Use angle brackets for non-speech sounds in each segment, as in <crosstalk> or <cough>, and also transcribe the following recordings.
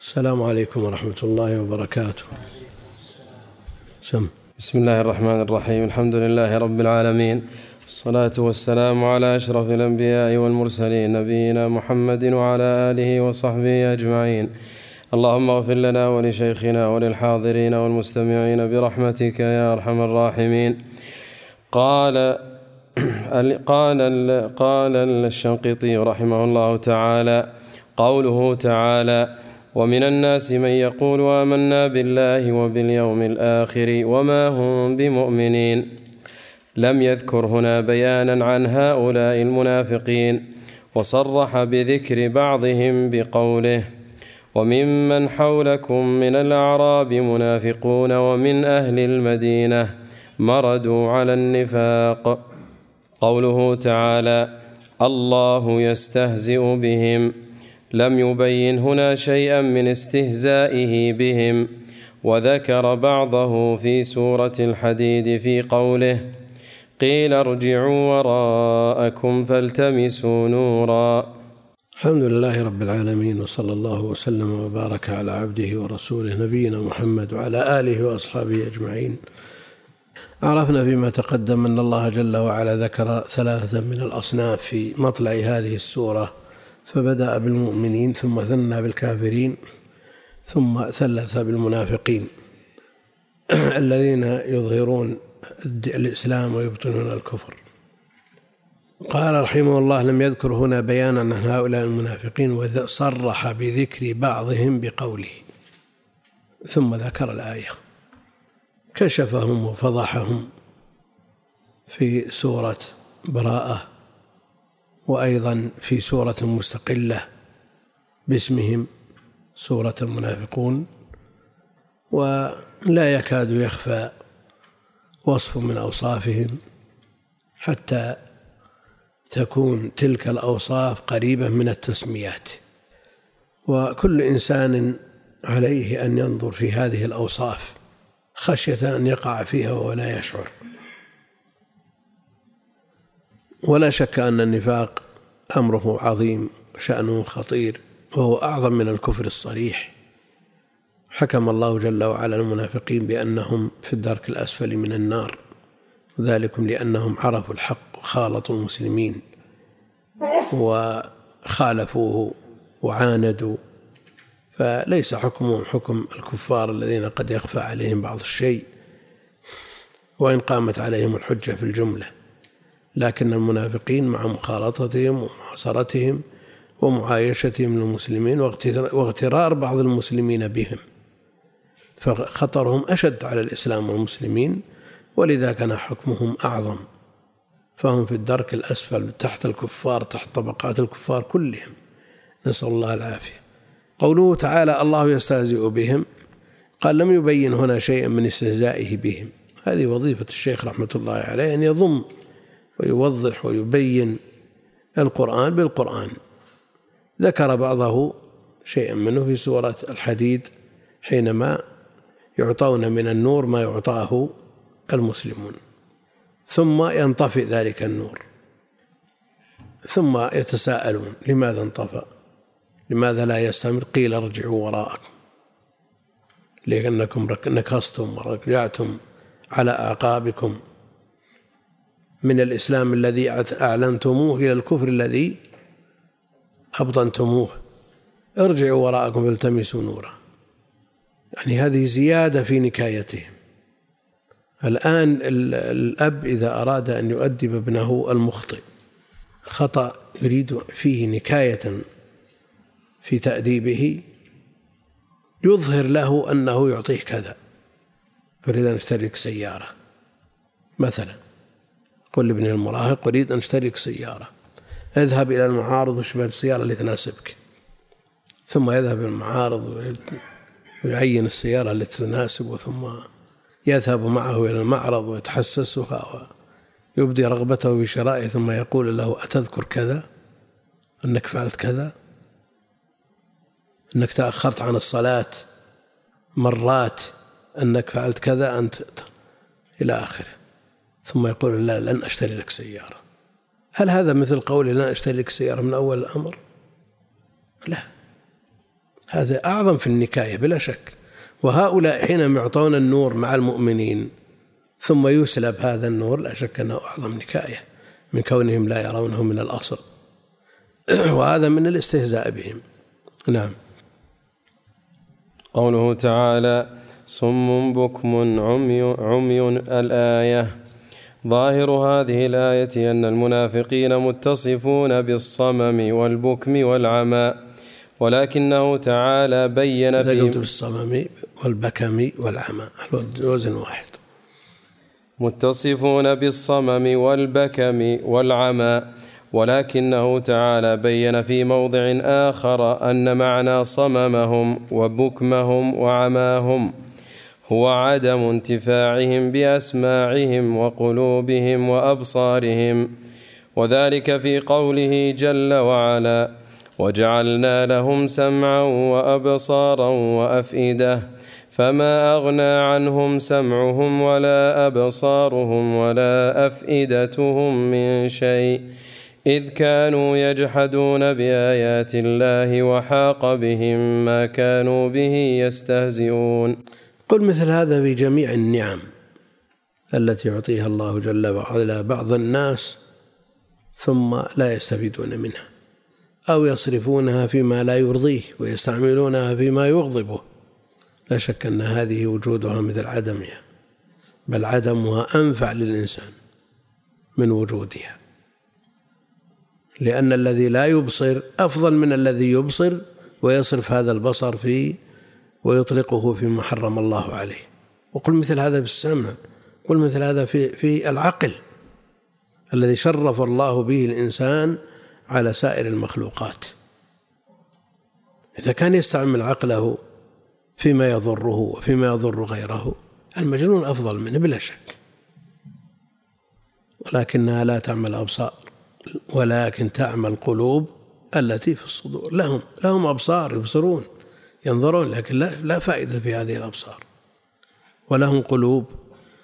السلام عليكم ورحمة الله وبركاته. سم. بسم الله الرحمن الرحيم. الحمد لله رب العالمين. الصلاة والسلام على أشرف الأنبياء والمرسلين نبينا محمد وعلى آله وصحبه أجمعين. اللهم اغفر لنا ولشيخنا وللحاضرين والمستمعين برحمتك يا أرحم الراحمين. قال <clears throat> قال قال الشنقيطي رحمه الله تعالى قوله تعالى ومن الناس من يقول آمنا بالله وباليوم الآخر وما هم بمؤمنين. لم يذكر هنا بيانا عن هؤلاء المنافقين وصرح بذكر بعضهم بقوله وممن حولكم من الأعراب منافقون ومن أهل المدينة مردوا على النفاق. قوله تعالى الله يستهزئ بهم. لم يبين هنا شيئا من استهزائه بهم وذكر بعضه في سورة الحديد في قوله قيل ارجعوا وراءكم فالتمسوا نورا. الحمد لله رب العالمين وصلى الله وسلم وبارك على عبده ورسوله نبينا محمد وعلى آله وأصحابه أجمعين. عرفنا فيما تقدم أن الله جل وعلا ذكر ثلاثة من الأصناف في مطلع هذه السورة. فبدأ بالمؤمنين ثم ثنى بالكافرين ثم ثلث بالمنافقين. <clears throat> الذين يظهرون الإسلام ويبطنون الكفر. قال رحمه الله لم يذكر هنا بيانا عن هؤلاء المنافقين وصرح بذكر بعضهم بقوله. ثم ذكر الآية. كشفهم وفضحهم في سورة براءة. وأيضا في سورة مستقلة باسمهم سورة المنافقون ولا يكاد يخفى وصف من أوصافهم حتى تكون تلك الأوصاف قريبة من التسميات. وكل إنسان عليه أن ينظر في هذه الأوصاف خشية أن يقع فيها ولا يشعر. ولا شك أن النفاق أمره عظيم شأنه خطير وهو أعظم من الكفر الصريح. حكم الله جل وعلا المنافقين بأنهم في الدرك الأسفل من النار. ذلكم لأنهم عرفوا الحق وخالطوا المسلمين. وخالفوه وعاندوا. فليس حكمهم حكم الكفار الذين قد يخفى عليهم بعض الشيء. وإن قامت عليهم الحجة في الجملة. لكن المنافقين مع مخالطتهم ومعاصرتهم ومعايشتهم للمسلمين واغترار بعض المسلمين بهم. فخطرهم أشد على الإسلام والمسلمين ولذا كان حكمهم أعظم. فهم في الدرك الأسفل تحت الكفار تحت طبقات الكفار كلهم. نسأل الله العافية. قوله تعالى الله يستهزئ بهم قال لم يبين هنا شيئا من استهزائه بهم هذه وظيفة الشيخ رحمة الله عليه أن يضم ويوضح ويبين القرآن بالقرآن. ذكر بعضه شيئا منه في سورة الحديد حينما يعطون من النور ما يعطاه المسلمون. ثم ينطفئ ذلك النور. ثم يتساءلون لماذا انطفأ؟ لماذا لا يستمر؟ قيل ارجعوا وراءكم. لأنكم نكصتم ورجعتم على أعقابكم. من الإسلام الذي أعلنتموه إلى الكفر الذي أبطنتموه. ارجعوا وراءكم فالتمسوا نورا. يعني هذه زيادة في نكايتهم. الآن الأب إذا أراد أن يؤدب ابنه المخطئ خطأ يريد فيه نكاية في تأديبه يظهر له أنه يعطيه كذا. يريد أن يشتري لك سيارة. مثلا قل لابن المراهق أريد أن أشتري سيارة. اذهب إلى المعارض واشبه السيارة اللي تناسبك. ثم يذهب إلى المعارض ويعين السيارة التي تناسبه ثم يذهب معه إلى المعرض ويتحسسها ويبدي رغبته في شرائه ثم يقول له أتذكر كذا؟ أنك فعلت كذا؟ أنك تأخرت عن الصلاة مرات؟ أنك فعلت كذا؟ أنت إلى آخره. ثم يقول لا لن أشتري لك سيارة. هل هذا مثل قولي لن أشتري لك سيارة من أول الأمر؟ لا. هذا أعظم في النكاية بلا شك. وهؤلاء حينما يعطون النور مع المؤمنين ثم يسلب هذا النور لا شك أنه أعظم نكاية من كونهم لا يرونه من الأصل. <clears throat> وهذا من الاستهزاء بهم. نعم. قوله تعالى صم بكم عمي, عمي الآية ظاهر هذه الآية أن المنافقين متصفون بالصمم والبكم والعمى ولكنه تعالى بين في بالصمم والبكم والعمى الوزن واحد. متصفون بالصمم والبكم والعمى ولكنه تعالى بين في موضع آخر أن معنى صممهم وبكمهم وعماهم. هو عدم انتفاعهم بأسماعهم وقلوبهم وأبصارهم وذلك في قوله جل وعلا وجعلنا لهم سمعا وأبصارا وأفئدة فما أغنى عنهم سمعهم ولا أبصارهم ولا أفئدتهم من شيء إذ كانوا يجحدون بآيات الله وحاق بهم ما كانوا به يستهزئون. قل مثل هذا في جميع النعم التي يعطيها الله جل وعلا بعض الناس ثم لا يستفيدون منها أو يصرفونها فيما لا يرضيه ويستعملونها فيما يغضبه. لا شك أن هذه وجودها مثل عدمها بل عدمها أنفع للإنسان من وجودها. لأن الذي لا يبصر أفضل من الذي يبصر ويصرف هذا البصر في ويطلقه فيما حرم الله عليه. وقل مثل هذا في السمع قل مثل هذا في في العقل الذي شرف الله به الإنسان على سائر المخلوقات. إذا كان يستعمل عقله فيما يضره وفيما يضر غيره المجنون أفضل منه بلا شك. ولكنها لا تعمل أبصار ولكن تعمل القلوب التي في الصدور. لهم لهم أبصار يبصرون. ينظرون لكن لا, لا فائدة في هذه الأبصار. ولهم قلوب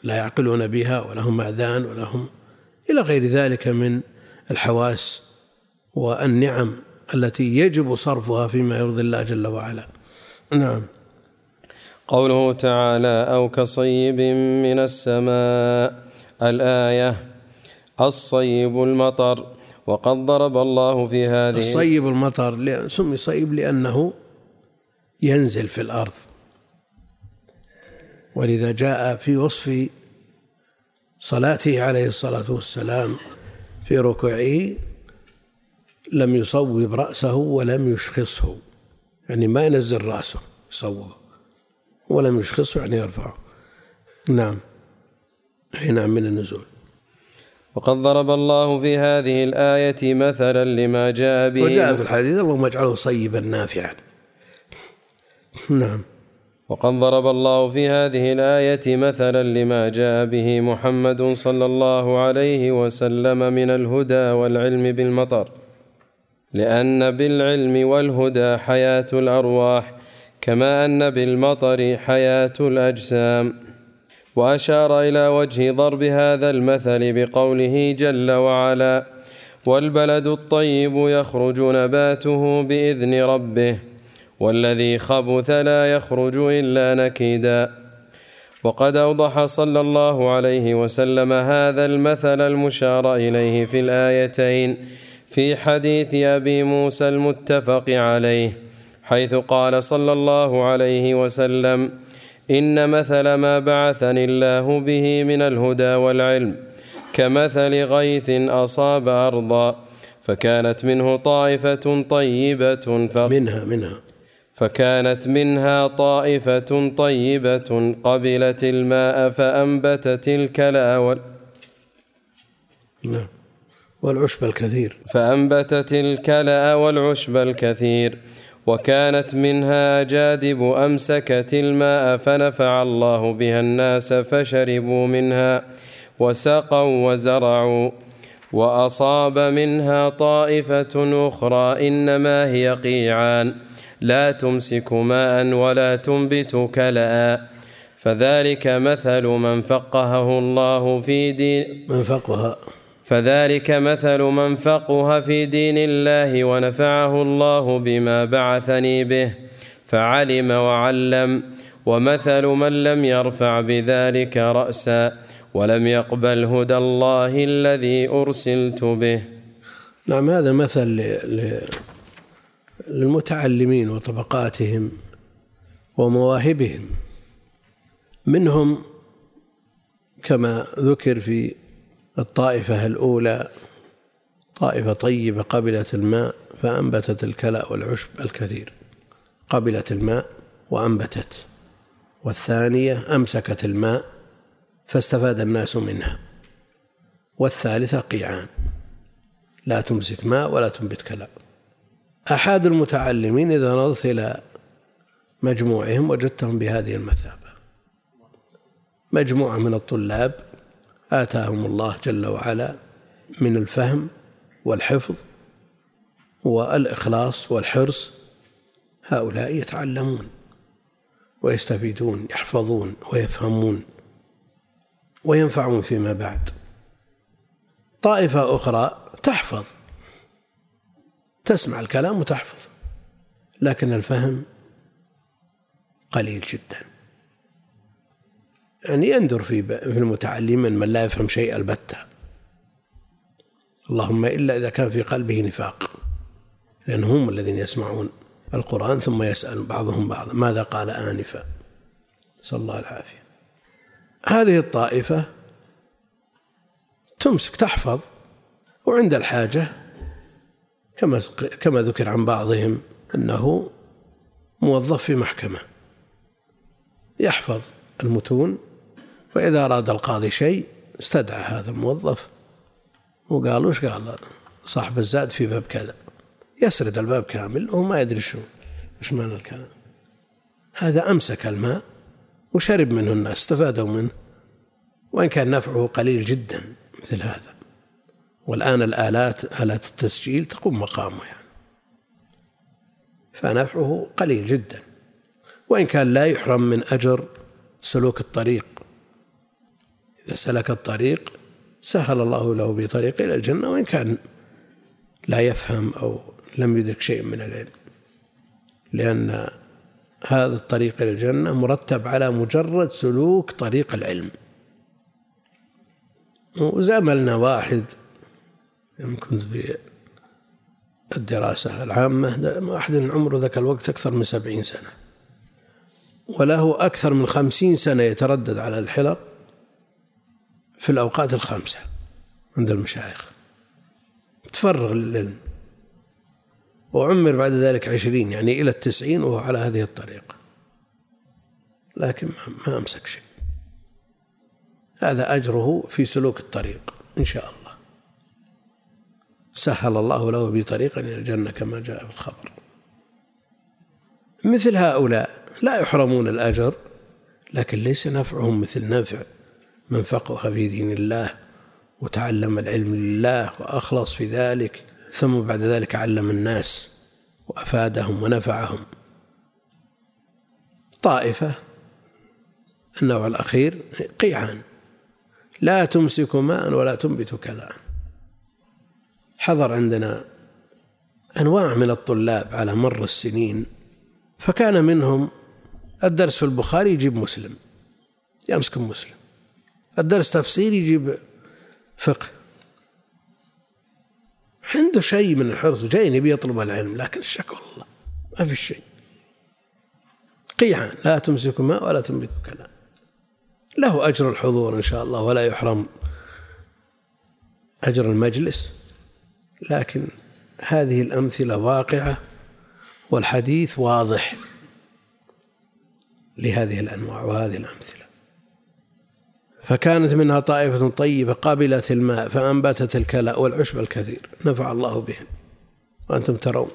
لا يعقلون بها ولهم آذان ولهم إلى غير ذلك من الحواس والنعم التي يجب صرفها فيما يرضي الله جل وعلا. نعم. قوله تعالى أو كصيب من السماء. الآية الصيب المطر. وقد ضرب الله في هذه الصيب المطر سمي صيب لأنه ينزل في الأرض. ولذا جاء في وصف صلاته عليه الصلاة والسلام في ركوعه لم يصوب رأسه ولم يشخصه. يعني ما ينزل رأسه يصوبه. ولم يشخصه يعني يرفعه. نعم. أي نعم من النزول. وقد ضرب الله في هذه الآية مثلا لما جاء به وجاء في الحديث اللهم اجعله صيبا نافعا. نعم. وقد ضرب الله في هذه الآية مثلا لما جاء به محمد صلى الله عليه وسلم من الهدى والعلم بالمطر لأن بالعلم والهدى حياة الأرواح كما أن بالمطر حياة الأجسام. وأشار إلى وجه ضرب هذا المثل بقوله جل وعلا والبلد الطيب يخرج نباته بإذن ربه والذي خبث لا يخرج إلا نكيدا وقد أوضح صلى الله عليه وسلم هذا المثل المشار إليه في الآيتين في حديث أبي موسى المتفق عليه حيث قال صلى الله عليه وسلم إن مثل ما بعثني الله به من الهدى والعلم كمثل غيث أصاب أرضا فكانت منه طائفة طيبة. منها منها فكانت منها طائفة طيبة قبلت الماء فأنبتت الكلأ وال... نعم. والعشب الكثير. فأنبتت الكلأ والعشب الكثير. وكانت منها أجادب أمسكت الماء فنفع الله بها الناس فشربوا منها وسقوا وزرعوا. وأصاب منها طائفة أخرى إنما هي قيعان. لا تمسك ماء ولا تنبت كلأ فذلك مثل من فقهه الله في دين من فقه فذلك مثل من فقه في دين الله ونفعه الله بما بعثني به فعلم وعلم ومثل من لم يرفع بذلك رأسا ولم يقبل هدى الله الذي أرسلت به. نعم هذا مثل للمتعلمين وطبقاتهم ومواهبهم. منهم كما ذكر في الطائفة الأولى طائفة طيبة قبلت الماء فأنبتت الكلأ والعشب الكثير. قبلت الماء وأنبتت والثانية أمسكت الماء فاستفاد الناس منها والثالثة قيعان. لا تمسك ماء ولا تنبت كلام أحد المتعلمين إذا نظرت إلى مجموعهم وجدتهم بهذه المثابة. مجموعة من الطلاب آتاهم الله جل وعلا من الفهم والحفظ والإخلاص والحرص. هؤلاء يتعلمون ويستفيدون يحفظون ويفهمون وينفعون فيما بعد. طائفة أخرى تحفظ تسمع الكلام وتحفظ لكن الفهم قليل جدا. يعني يندر في في المتعلمين من لا يفهم شيء البتة. اللهم إلا إذا كان في قلبه نفاق لأنهم هم الذين يسمعون القرآن ثم يسأل بعضهم بعضا ماذا قال آنفا؟ نسأل الله العافية. هذه الطائفة تمسك تحفظ وعند الحاجة كما كما ذكر عن بعضهم أنه موظف في محكمة. يحفظ المتون وإذا أراد القاضي شيء استدعى هذا الموظف. وقال وش قال؟ صاحب الزاد في باب كذا. يسرد الباب كامل وهو ما يدري شو وش معنى الكلام. هذا أمسك الماء وشرب منه الناس استفادوا منه. وإن كان نفعه قليل جدا مثل هذا. والآن الآلات آلات التسجيل تقوم مقامه يعني. فنفعه قليل جدا. وإن كان لا يحرم من أجر سلوك الطريق. إذا سلك الطريق سهل الله له بطريق إلى الجنة وإن كان لا يفهم أو لم يدرك شيء من العلم. لأن هذا الطريق إلى الجنة مرتب على مجرد سلوك طريق العلم. وزملنا واحد يوم كنت في الدراسة العامة واحد عمره ذاك الوقت أكثر من سبعين سنة. وله أكثر من خمسين سنة يتردد على الحلق في الأوقات الخمسة عند المشايخ. تفرغ للعلم. وعمر بعد ذلك عشرين يعني إلى التسعين وهو على هذه الطريقة. لكن ما أمسك شيء. هذا أجره في سلوك الطريق إن شاء الله. سهل الله له به طريقا إلى الجنة كما جاء في الخبر. مثل هؤلاء لا يحرمون الأجر لكن ليس نفعهم مثل نفع من فقه في دين الله وتعلم العلم لله وأخلص في ذلك ثم بعد ذلك علم الناس وأفادهم ونفعهم. طائفة النوع الأخير قيعان لا تمسك ماء ولا تنبت كلام حضر عندنا أنواع من الطلاب على مر السنين فكان منهم الدرس في البخاري يجيب مسلم يمسك مسلم الدرس تفسير يجيب فقه. عنده شيء من الحرص جاي يبي يطلب العلم لكن الشك والله ما في شيء. قيعان لا تمسك ماء ولا تنبت كلام. له أجر الحضور إن شاء الله ولا يحرم أجر المجلس. لكن هذه الأمثلة واقعة والحديث واضح لهذه الأنواع وهذه الأمثلة. فكانت منها طائفة طيبة قبلت الماء فأنبتت الكلاء والعشب الكثير. نفع الله بهم وأنتم ترون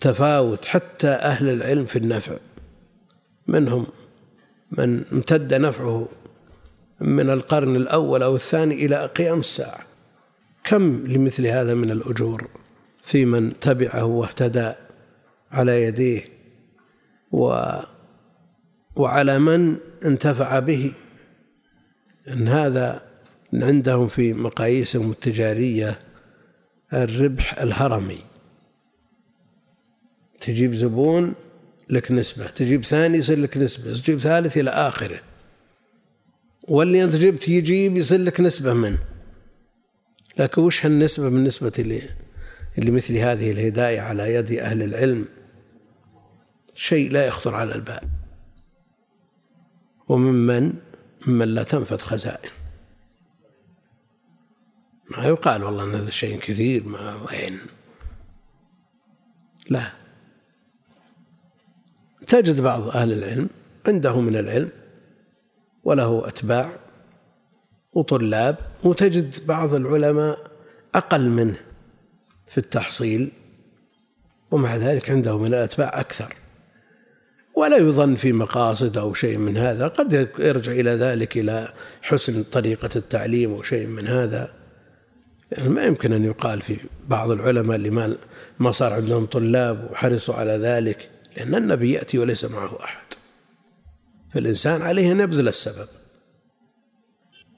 تفاوت حتى أهل العلم في النفع. منهم من امتد نفعه من القرن الأول أو الثاني إلى قيام الساعة. كم لمثل هذا من الأجور في من تبعه واهتدى على يديه و وعلى من انتفع به إن هذا عندهم في مقاييسهم التجارية الربح الهرمي. تجيب زبون لك نسبة تجيب ثاني يصير لك نسبة تجيب ثالث إلى آخره. واللي أنت جبت يجيب يصير لك نسبة منه لكن وش هالنسبة بالنسبة لمثل هذه الهداية على يد أهل العلم؟ شيء لا يخطر على البال. وممن ممن لا تنفذ خزائن. ما يقال والله إن هذا شيء كثير ما وين. لا. تجد بعض أهل العلم عنده من العلم وله أتباع وطلاب وتجد بعض العلماء أقل منه في التحصيل ومع ذلك عنده من الأتباع أكثر. ولا يظن في مقاصد أو شيء من هذا قد يرجع إلى ذلك إلى حسن طريقة التعليم أو شيء من هذا. يعني ما يمكن أن يقال في بعض العلماء اللي ما, ما صار عندهم طلاب وحرصوا على ذلك لأن النبي يأتي وليس معه أحد. فالإنسان عليه أن يبذل السبب.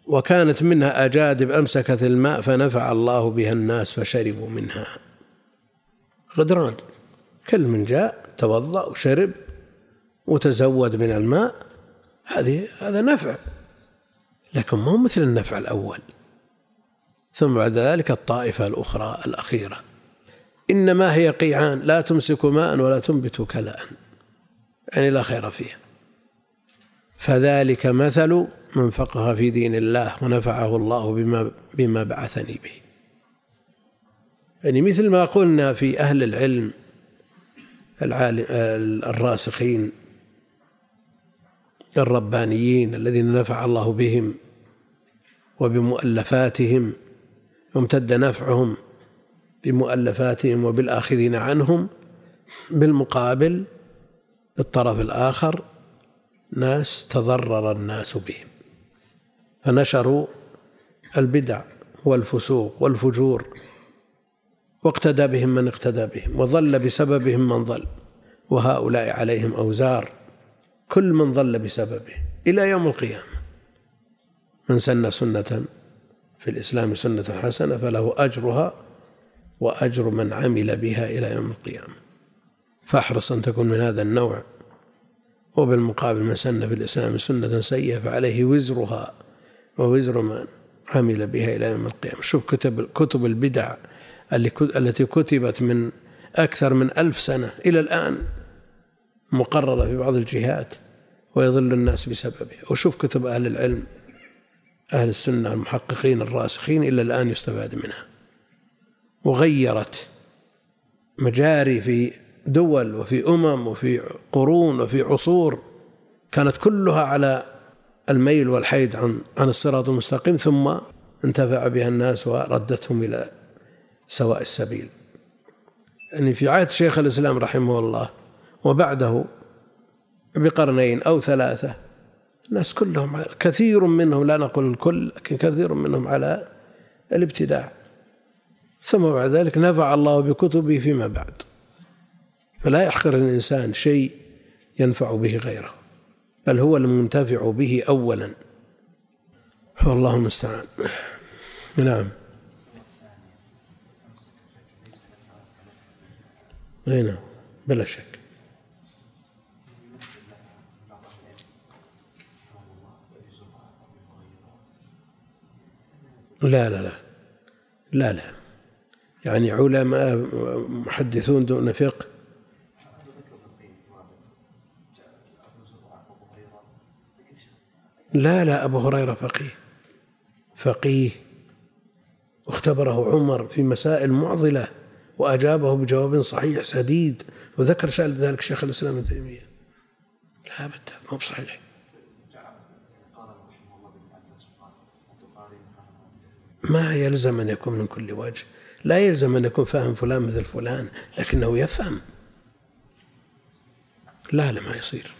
وكانت منها أجادب أمسكت الماء فنفع الله بها الناس فشربوا منها. غدران كل من جاء توضأ وشرب وتزود من الماء هذه هذا نفع. لكن مو مثل النفع الأول. ثم بعد ذلك الطائفة الأخرى الأخيرة. إنما هي قيعان لا تمسك ماء ولا تنبت كلاء. يعني لا خير فيها. فذلك مثل من فقه في دين الله ونفعه الله بما بما بعثني به. يعني مثل ما قلنا في أهل العلم العالم الراسخين الربانيين الذين نفع الله بهم وبمؤلفاتهم وامتد نفعهم بمؤلفاتهم وبالآخذين عنهم بالمقابل بالطرف الآخر ناس تضرر الناس بهم. فنشروا البدع والفسوق والفجور واقتدى بهم من اقتدى بهم وضل بسببهم من ضل وهؤلاء عليهم أوزار كل من ضل بسببه إلى يوم القيامة من سن سنة في الإسلام سنة حسنة فله أجرها وأجر من عمل بها إلى يوم القيامة فاحرص أن تكون من هذا النوع وبالمقابل من سن في الإسلام سنة سيئة فعليه وزرها ووزر من عمل بها إلى يوم القيامة. شوف كتب كتب البدع التي كتبت من أكثر من ألف سنة إلى الآن مقررة في بعض الجهات ويضل الناس بسببه وشوف كتب أهل العلم أهل السنة المحققين الراسخين إلى الآن يستفاد منها. وغيرت مجاري في دول وفي أمم وفي قرون وفي عصور كانت كلها على الميل والحيد عن عن الصراط المستقيم ثم انتفع بها الناس وردتهم إلى سواء السبيل. يعني في عهد شيخ الإسلام رحمه الله وبعده بقرنين أو ثلاثة الناس كلهم كثير منهم لا نقول الكل لكن كثير منهم على الابتداع. ثم بعد ذلك نفع الله بكتبه فيما بعد. فلا يحقر الإنسان شيء ينفع به غيره. بل هو المنتفع به أولا. والله المستعان. نعم. نعم. بلا شك. لا لا لا. لا لا. يعني علماء محدثون دون فقه لا لا أبو هريرة فقيه. فقيه. واختبره عمر في مسائل معضلة وأجابه بجواب صحيح سديد وذكر شأن ذلك شيخ الإسلام ابن تيمية. لا أبدا مو بصحيح. ما يلزم أن يكون من كل وجه. لا يلزم أن يكون فاهم فلان مثل فلان لكنه يفهم. لا لا ما يصير.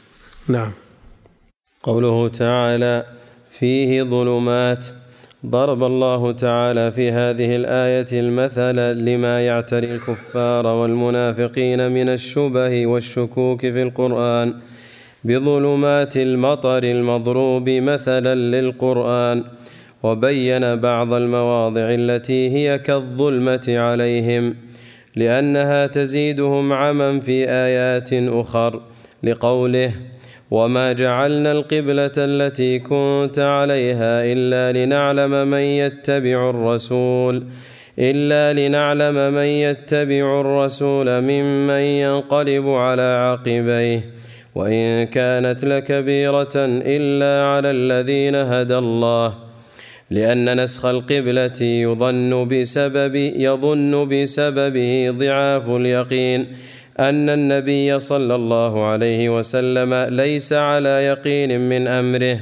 نعم. قوله تعالى فيه ظلمات ضرب الله تعالى في هذه الآية المثل لما يعتري الكفار والمنافقين من الشبه والشكوك في القرآن بظلمات المطر المضروب مثلا للقرآن وبين بعض المواضع التي هي كالظلمة عليهم لأنها تزيدهم عما في آيات أخر لقوله وما جعلنا القبله التي كنت عليها الا لنعلم من يتبع الرسول الا لنعلم من يتبع الرسول ممن ينقلب على عقبيه. وان كانت لكبيره الا على الذين هدى الله لأن نسخ القبلة يظن بسبب يظن بسببه ضعاف اليقين. أن النبي صلى الله عليه وسلم ليس على يقين من أمره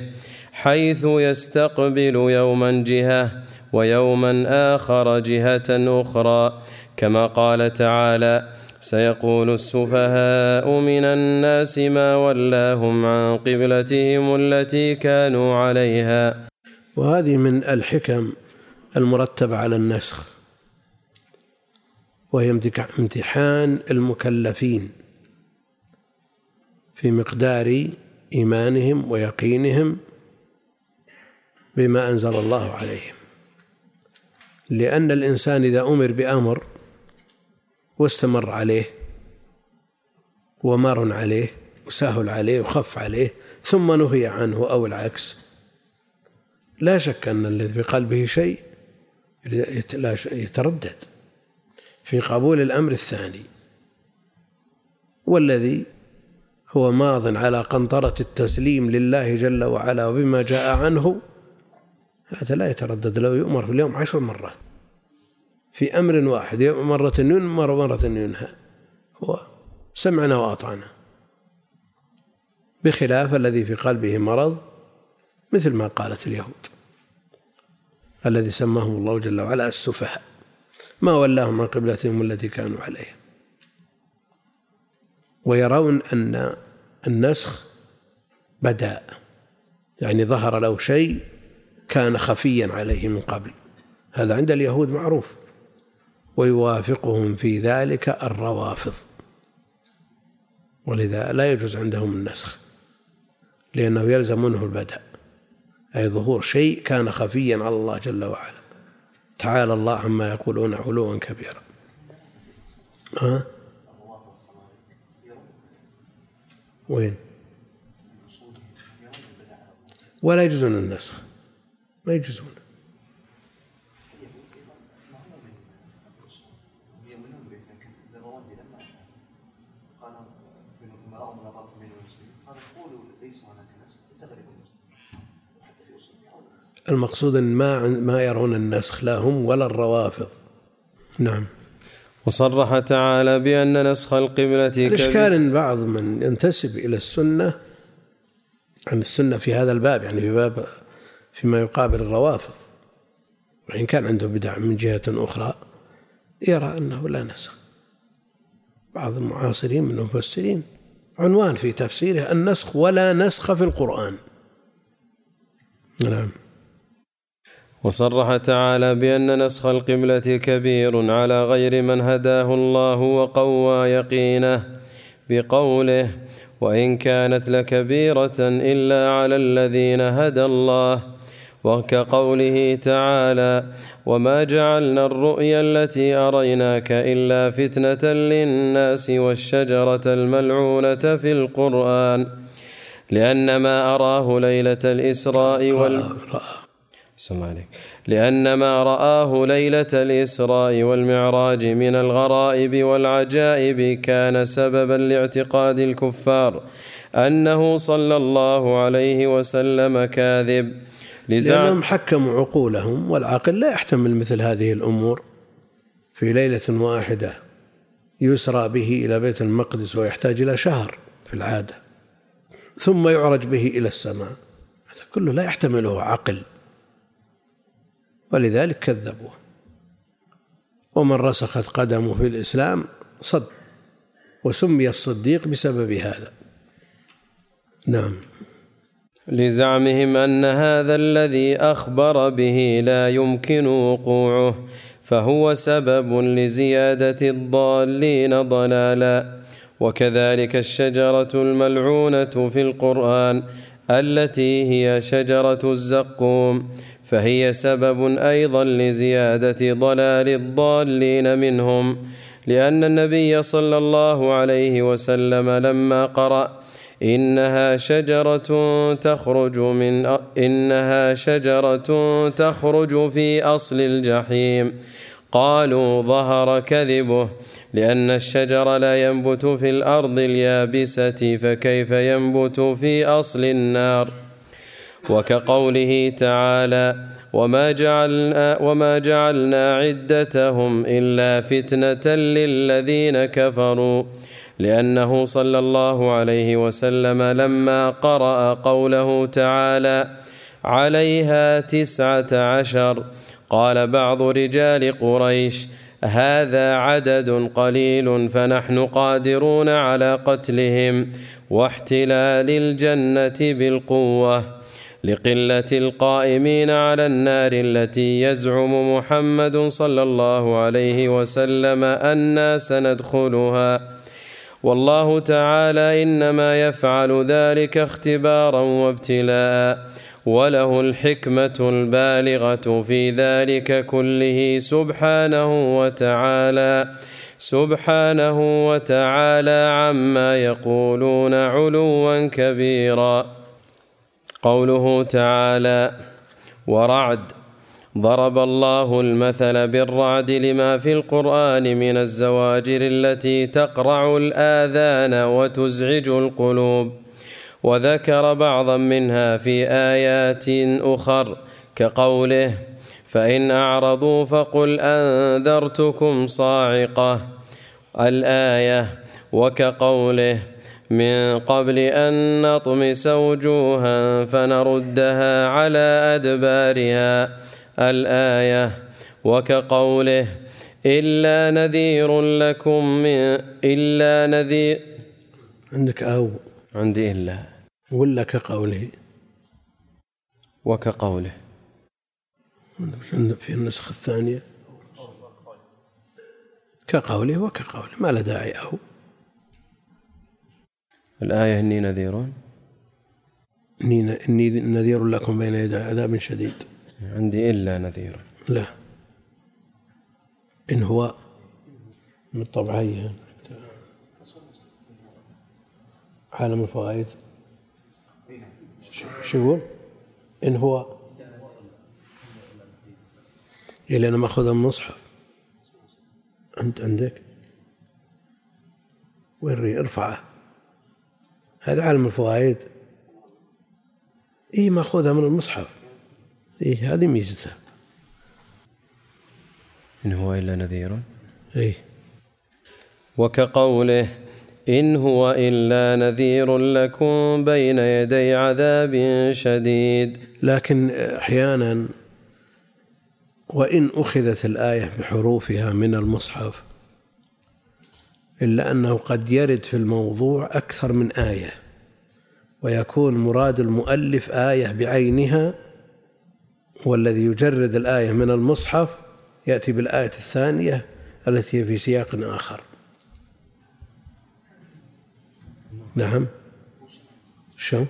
حيث يستقبل يوما جهة ويوما آخر جهة أخرى. كما قال تعالى سيقول السفهاء من الناس ما ولاهم عن قبلتهم التي كانوا عليها. وهذه من الحكم المرتبة على النسخ. وهي امتحان المكلفين في مقدار إيمانهم ويقينهم بما أنزل الله عليهم. لأن الإنسان إذا أمر بأمر واستمر عليه ومر عليه وسهل عليه وخف عليه ثم نهي عنه أو العكس لا شك أن الذي في قلبه شيء يتردد. في قبول الأمر الثاني والذي هو ماض على قنطرة التسليم لله جل وعلا وبما جاء عنه هذا لا يتردد لو يؤمر في اليوم عشر مرات في أمر واحد مرة ينمر ومرة ينهى هو سمعنا وأطعنا بخلاف الذي في قلبه مرض مثل ما قالت اليهود الذي سماهم الله جل وعلا السفهاء. ما ولاهم عن قبلتهم التي كانوا عليها. ويرون أن النسخ بدا يعني ظهر له شيء كان خفيا عليه من قبل. هذا عند اليهود معروف. ويوافقهم في ذلك الروافض. ولذا لا يجوز عندهم النسخ لأنه يلزم منه البدء. أي ظهور شيء كان خفيا على الله جل وعلا. تعالى الله عما يقولون علوا كبيرا. ها؟ وين؟ ولا يجوزون النسخ. ما يجوزون. المقصود أن ما ما يرون النسخ لا هم ولا الروافض. نعم. وصرح تعالى بأن نسخ القبلة الإشكال أن بعض من ينتسب إلى السنة عن السنة في هذا الباب يعني في باب فيما يقابل الروافض. وإن كان عنده بدع من جهة أخرى يرى أنه لا نسخ. بعض المعاصرين من المفسرين عنوان في تفسيره النسخ ولا نسخ في القرآن. نعم. وصرح تعالى بأن نسخ القبلة كبير على غير من هداه الله وقوى يقينه بقوله وإن كانت لكبيرة إلا على الذين هدى الله وكقوله تعالى وما جعلنا الرؤيا التي أريناك إلا فتنة للناس والشجرة الملعونة في القرآن لأن ما أراه ليلة الإسراء وال... عليك. لأن ما رآه ليلة الإسراء والمعراج من الغرائب والعجائب كان سببا لاعتقاد الكفار أنه صلى الله عليه وسلم كاذب. لأنهم حكموا عقولهم والعقل لا يحتمل مثل هذه الأمور. في ليلة واحدة يسرى به إلى بيت المقدس ويحتاج إلى شهر في العادة ثم يعرج به إلى السماء. هذا كله لا يحتمله عقل. ولذلك كذبوه. ومن رسخت قدمه في الإسلام صد وسمي الصديق بسبب هذا. نعم. لزعمهم أن هذا الذي أخبر به لا يمكن وقوعه فهو سبب لزيادة الضالين ضلالا. وكذلك الشجرة الملعونة في القرآن التي هي شجرة الزقوم. فهي سبب أيضا لزيادة ضلال الضالين منهم لأن النبي صلى الله عليه وسلم لما قرأ إنها شجرة تخرج من إنها شجرة تخرج في أصل الجحيم. قالوا ظهر كذبه لأن الشجر لا ينبت في الأرض اليابسة فكيف ينبت في أصل النار؟ وكقوله تعالى وما جعلنا, وما جعلنا عدتهم إلا فتنة للذين كفروا لأنه صلى الله عليه وسلم لما قرأ قوله تعالى عليها تسعة عشر قال بعض رجال قريش هذا عدد قليل فنحن قادرون على قتلهم واحتلال الجنة بالقوة لقلة القائمين على النار التي يزعم محمد صلى الله عليه وسلم أنا سندخلها. والله تعالى إنما يفعل ذلك اختبارا وابتلاء وله الحكمة البالغة في ذلك كله سبحانه وتعالى. سبحانه وتعالى عما يقولون علوا كبيرا. قوله تعالى ورعد. ضرب الله المثل بالرعد لما في القرآن من الزواجر التي تقرع الآذان وتزعج القلوب. وذكر بعضا منها في آيات أخر كقوله فإن أعرضوا فقل أنذرتكم صاعقة. الآية وكقوله من قبل أن نطمس وجوها فنردها على أدبارها الآية وكقوله إلا نذير لكم من إلا نذير عندك أو. عندي إلا. ولا كقوله. وكقوله. في النسخة الثانية. كقوله وكقوله. ما له داعي أو. الآية إني نذير. إني نذير لكم بين يدي عذاب شديد. عندي إلا نذير. لا. إن هو من الطبعية عالم الفوائد. شو يقول؟ إن هو إلى أنا ماخذ المصحف أنت عندك؟ وري ارفعه. هذا عالم الفوائد. إيه ماخذها من المصحف. إيه هذه ميزتها. إن هو إلا نذير. إيه. وكقوله إن هو إلا نذير لكم بين يدي عذاب شديد. لكن أحيانا وإن أخذت الآية بحروفها من المصحف إلا أنه قد يرد في الموضوع أكثر من آية ويكون مراد المؤلف آية بعينها والذي يجرد الآية من المصحف يأتي بالآية الثانية التي هي في سياق آخر. نعم. شو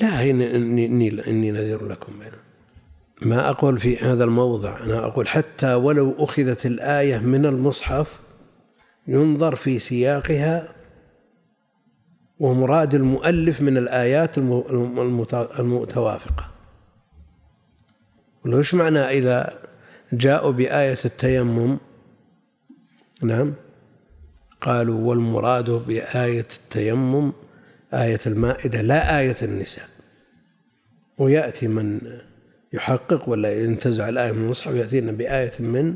لا إني, إني, إني نذير لكم ما أقول في هذا الموضع أنا أقول حتى ولو أخذت الآية من المصحف ينظر في سياقها ومراد المؤلف من الآيات المتوافقة. وش معنى إذا جاءوا بآية التيمم؟ نعم. قالوا والمراد بآية التيمم آية المائدة لا آية النساء. ويأتي من يحقق ولا ينتزع الآية من المصحف يأتينا بآية من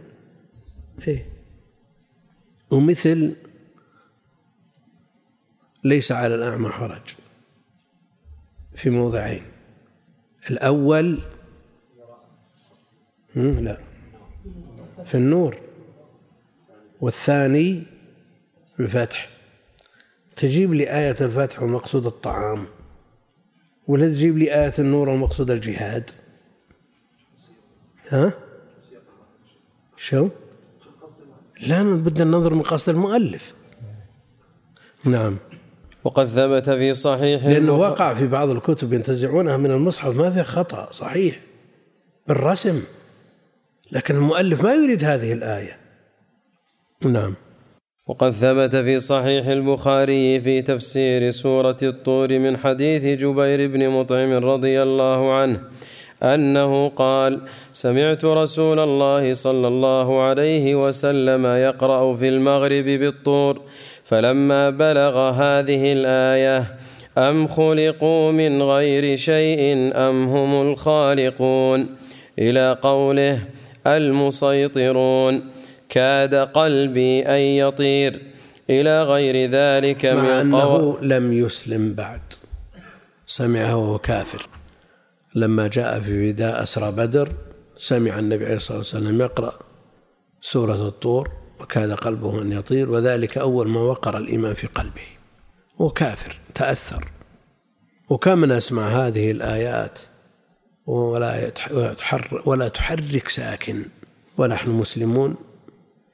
إيه؟ ومثل ليس على الأعمى حرج في موضعين. الأول لا في النور. والثاني الفتح. تجيب لي آية الفتح ومقصود الطعام ولا تجيب لي آية النور ومقصود الجهاد؟ ها؟ شو؟ لا بدنا ننظر من قصد المؤلف. نعم. وقد ثبت في صحيح لأنه وقع في بعض الكتب ينتزعونها من المصحف. ما في خطأ صحيح. بالرسم. لكن المؤلف ما يريد هذه الآية. نعم. وقد ثبت في صحيح البخاري في تفسير سورة الطور من حديث جبير بن مطعم رضي الله عنه أنه قال سمعت رسول الله صلى الله عليه وسلم يقرأ في المغرب بالطور فلما بلغ هذه الآية أم خلقوا من غير شيء أم هم الخالقون؟ إلى قوله المسيطرون. كاد قلبي أن يطير إلى غير ذلك مع من أنه لم يسلم بعد. سمعه وهو كافر. لما جاء في فداء أسرى بدر سمع النبي عليه الصلاة والسلام يقرأ سورة الطور وكاد قلبه أن يطير وذلك أول ما وقر الإيمان في قلبه وكافر تأثر. وكم من أسمع هذه الآيات ولا يتحر ولا تحرك ساكن ونحن مسلمون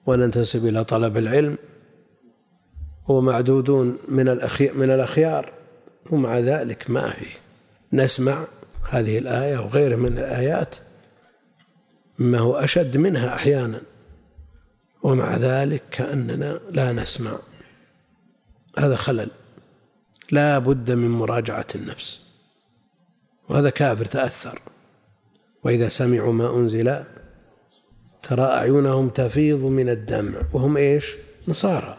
وننتسب إلى طلب العلم ومعدودون من الأخيار ومع ذلك ما في. نسمع هذه الآية وغيرها من الآيات ما هو أشد منها أحيانا ومع ذلك كأننا لا نسمع. هذا خلل لا بد من مراجعة النفس وهذا كافر تأثر. وإذا سمعوا ما أنزل ترى أعينهم تفيض من الدمع وهم إيش؟ نصارى.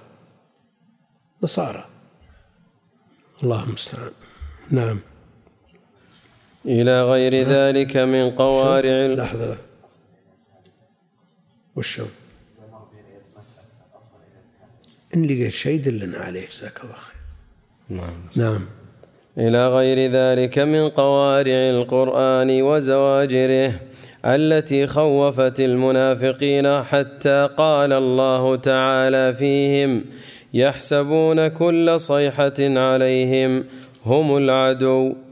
نصارى. الله المستعان. نعم. إلى غير ذلك من قوارع لحظة وشو إن لقيت شيء دلنا عليه جزاك الله خير. نعم. نعم. إلى غير ذلك من قوارع القرآن وزواجره التي خوفت المنافقين حتى قال الله تعالى فيهم يحسبون كل صيحة عليهم هم العدو.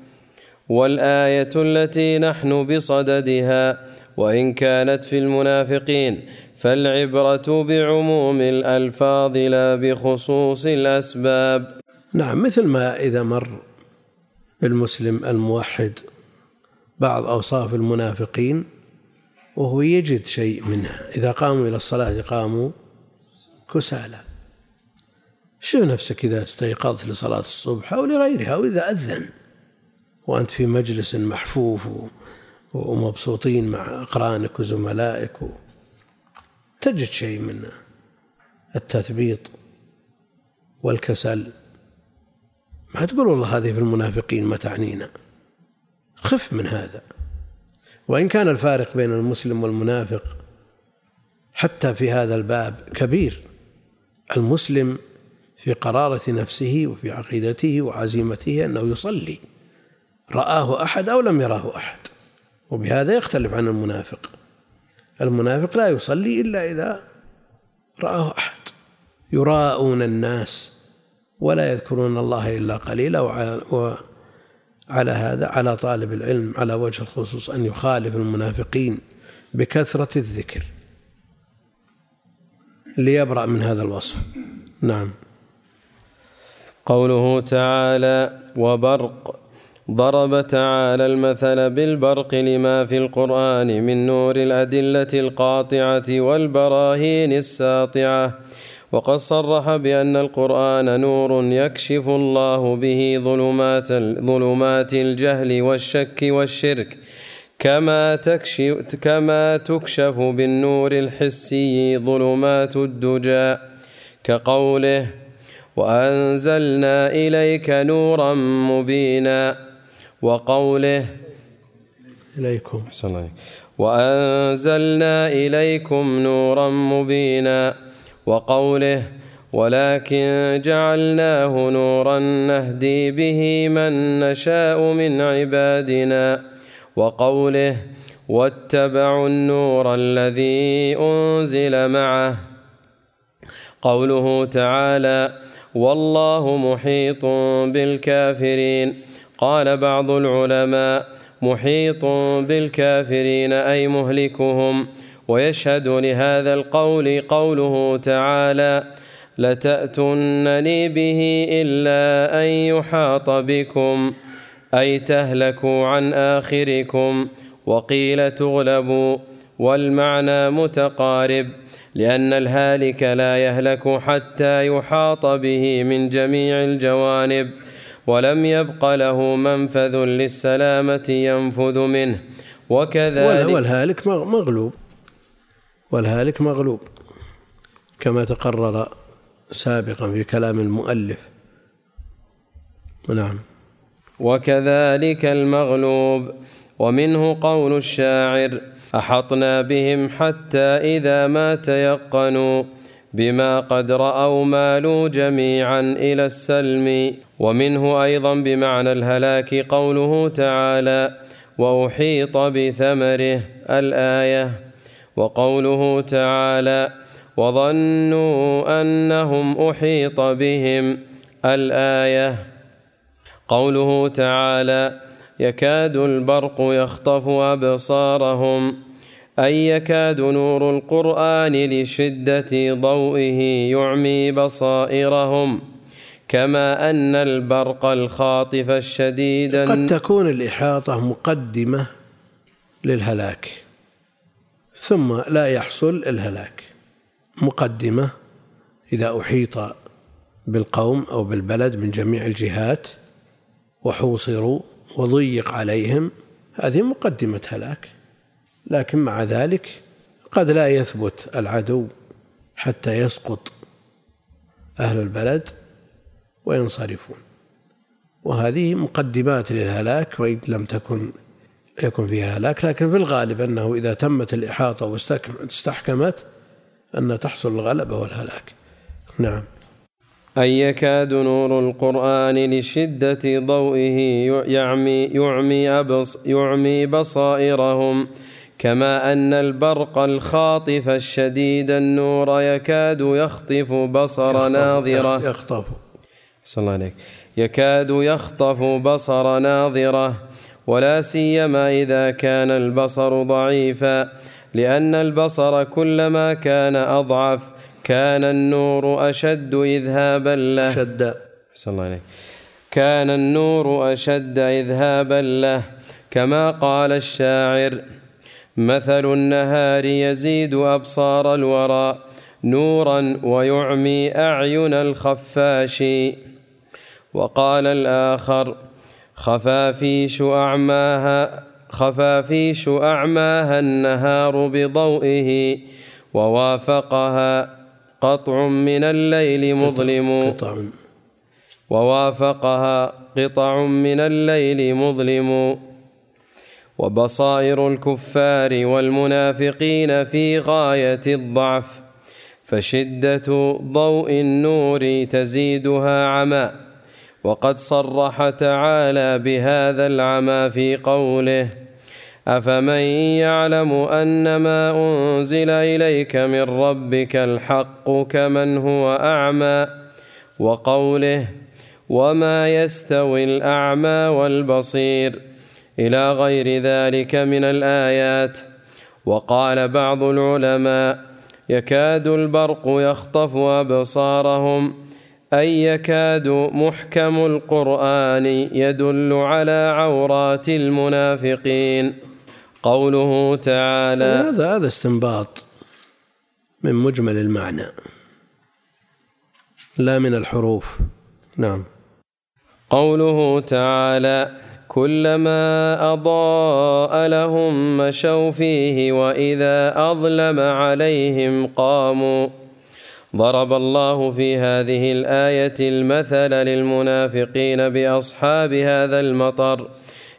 والآية التي نحن بصددها وإن كانت في المنافقين فالعبرة بعموم الألفاظ لا بخصوص الأسباب. نعم مثل ما إذا مر بالمسلم الموحد بعض أوصاف المنافقين وهو يجد شيء منها. إذا قاموا إلى الصلاة قاموا كسالى. شوف نفسك إذا استيقظت لصلاة الصبح أو لغيرها أو إذا أذن؟ وأنت في مجلس محفوف ومبسوطين مع أقرانك وزملائك تجد شيء من التثبيط والكسل. ما تقول والله هذه في المنافقين ما تعنينا. خف من هذا. وإن كان الفارق بين المسلم والمنافق حتى في هذا الباب كبير. المسلم في قرارة نفسه وفي عقيدته وعزيمته أنه يصلي. رآه أحد أو لم يراه أحد. وبهذا يختلف عن المنافق. المنافق لا يصلي إلا إذا رآه أحد. يراءون الناس ولا يذكرون الله إلا قليلا وعلى هذا على طالب العلم على وجه الخصوص أن يخالف المنافقين بكثرة الذكر. ليبرأ من هذا الوصف. نعم. قوله تعالى وبرق ضرب تعالى المثل بالبرق لما في القرآن من نور الأدلة القاطعة والبراهين الساطعة. وقد صرح بأن القرآن نور يكشف الله به ظلمات ظلمات الجهل والشك والشرك. كما تكشف كما تكشف بالنور الحسي ظلمات الدجى. كقوله وأنزلنا إليك نورا مبينا وقوله إليكم. وأنزلنا إليكم نورا مبينا وقوله ولكن جعلناه نورا نهدي به من نشاء من عبادنا وقوله واتبعوا النور الذي أنزل معه. قوله تعالى والله محيط بالكافرين. قال بعض العلماء محيط بالكافرين أي مهلكهم ويشهد لهذا القول قوله تعالى لتأتنني به إلا أن يحاط بكم أي تهلكوا عن آخركم وقيل تغلبوا والمعنى متقارب لأن الهالك لا يهلك حتى يحاط به من جميع الجوانب. ولم يبق له منفذ للسلامة ينفذ منه. وكذلك والهالك مغلوب. والهالك مغلوب. كما تقرر سابقا في كلام المؤلف. نعم. وكذلك المغلوب. ومنه قول الشاعر أحطنا بهم حتى إذا ما تيقنوا. بما قد رأوا مالوا جميعا إلى السلم. ومنه أيضا بمعنى الهلاك قوله تعالى وأحيط بثمره الآية. وقوله تعالى وظنوا أنهم أحيط بهم الآية. قوله تعالى يكاد البرق يخطف أبصارهم. اي يكاد نور القرآن لشدة ضوئه يعمي بصائرهم كما أن البرق الخاطف الشديد قد تكون الإحاطة مقدمة للهلاك ثم لا يحصل الهلاك مقدمة إذا أحيط بالقوم أو بالبلد من جميع الجهات وحوصروا وضيق عليهم هذه مقدمة هلاك. لكن مع ذلك قد لا يثبت العدو حتى يسقط أهل البلد وينصرفون. وهذه مقدمات للهلاك وإن لم تكن يكن فيها هلاك لكن في الغالب أنه إذا تمت الإحاطة واستحكمت أن تحصل الغلبة والهلاك. نعم. أي يكاد نور القرآن لشدة ضوئه يعمي يعمي أبص يعمي بصائرهم. كما أن البرق الخاطف الشديد النور يكاد يخطف بصر يخطف ناظرة. يخطف. صلى الله عليك. يكاد يخطف بصر ناظرة ولا سيما إذا كان البصر ضعيفا لأن البصر كلما كان أضعف كان النور أشد إذهابا له. شد صلى الله عليه كان النور أشد إذهابا له كما قال الشاعر مثل النهار يزيد أبصار الورى نورا ويعمي أعين الخفاش. وقال الآخر خفافيش أعماها خفافيش أعماها النهار بضوئه ووافقها قطع من الليل مظلم. قطع. ووافقها قطع من الليل مظلم. وبصائر الكفار والمنافقين في غاية الضعف فشدة ضوء النور تزيدها عمى وقد صرح تعالى بهذا العمى في قوله أفمن يعلم أن ما أنزل إليك من ربك الحق كمن هو أعمى؟ وقوله وما يستوي الأعمى والبصير. إلى غير ذلك من الآيات. وقال بعض العلماء يكاد البرق يخطف أبصارهم أي يكاد محكم القرآن يدل على عورات المنافقين. قوله تعالى هذا هذا استنباط من مجمل المعنى لا من الحروف. نعم. قوله تعالى كلما أضاء لهم مشوا فيه وإذا أظلم عليهم قاموا. ضرب الله في هذه الآية المثل للمنافقين بأصحاب هذا المطر.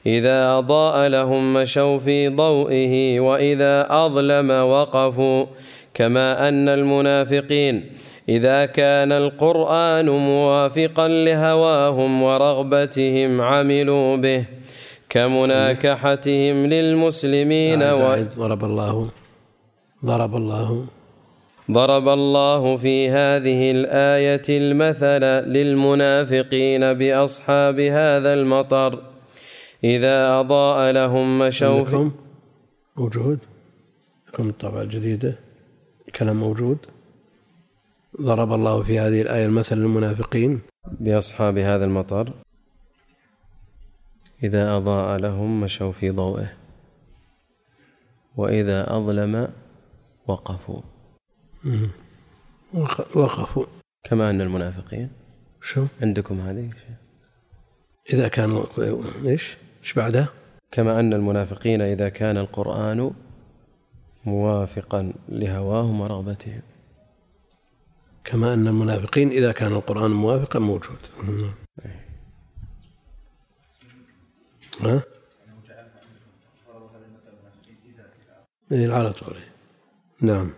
إذا أضاء لهم مشوا في ضوئه وإذا أظلم وقفوا. كما أن المنافقين إذا كان القرآن موافقا لهواهم ورغبتهم عملوا به كمناكحتهم للمسلمين و... ضرب الله ضرب الله ضرب الله في هذه الآية المثل للمنافقين بأصحاب هذا المطر. إذا أضاء لهم مشوا في موجود لكم الطبعة الجديدة كلام موجود. ضرب الله في هذه الآية المثل للمنافقين. بأصحاب هذا المطر إذا أضاء لهم مشوا في ضوئه وإذا أظلم وقفوا. وقفوا. كما أن المنافقين. شو؟ عندكم هذه؟ إذا كان إيش؟ إيش بعدها كما أن المنافقين إذا كان القرآن موافقا لهواهم ورغبتهم. كما أن المنافقين إذا كان القرآن موافقا موجود. ها؟ إيه على طول. نعم.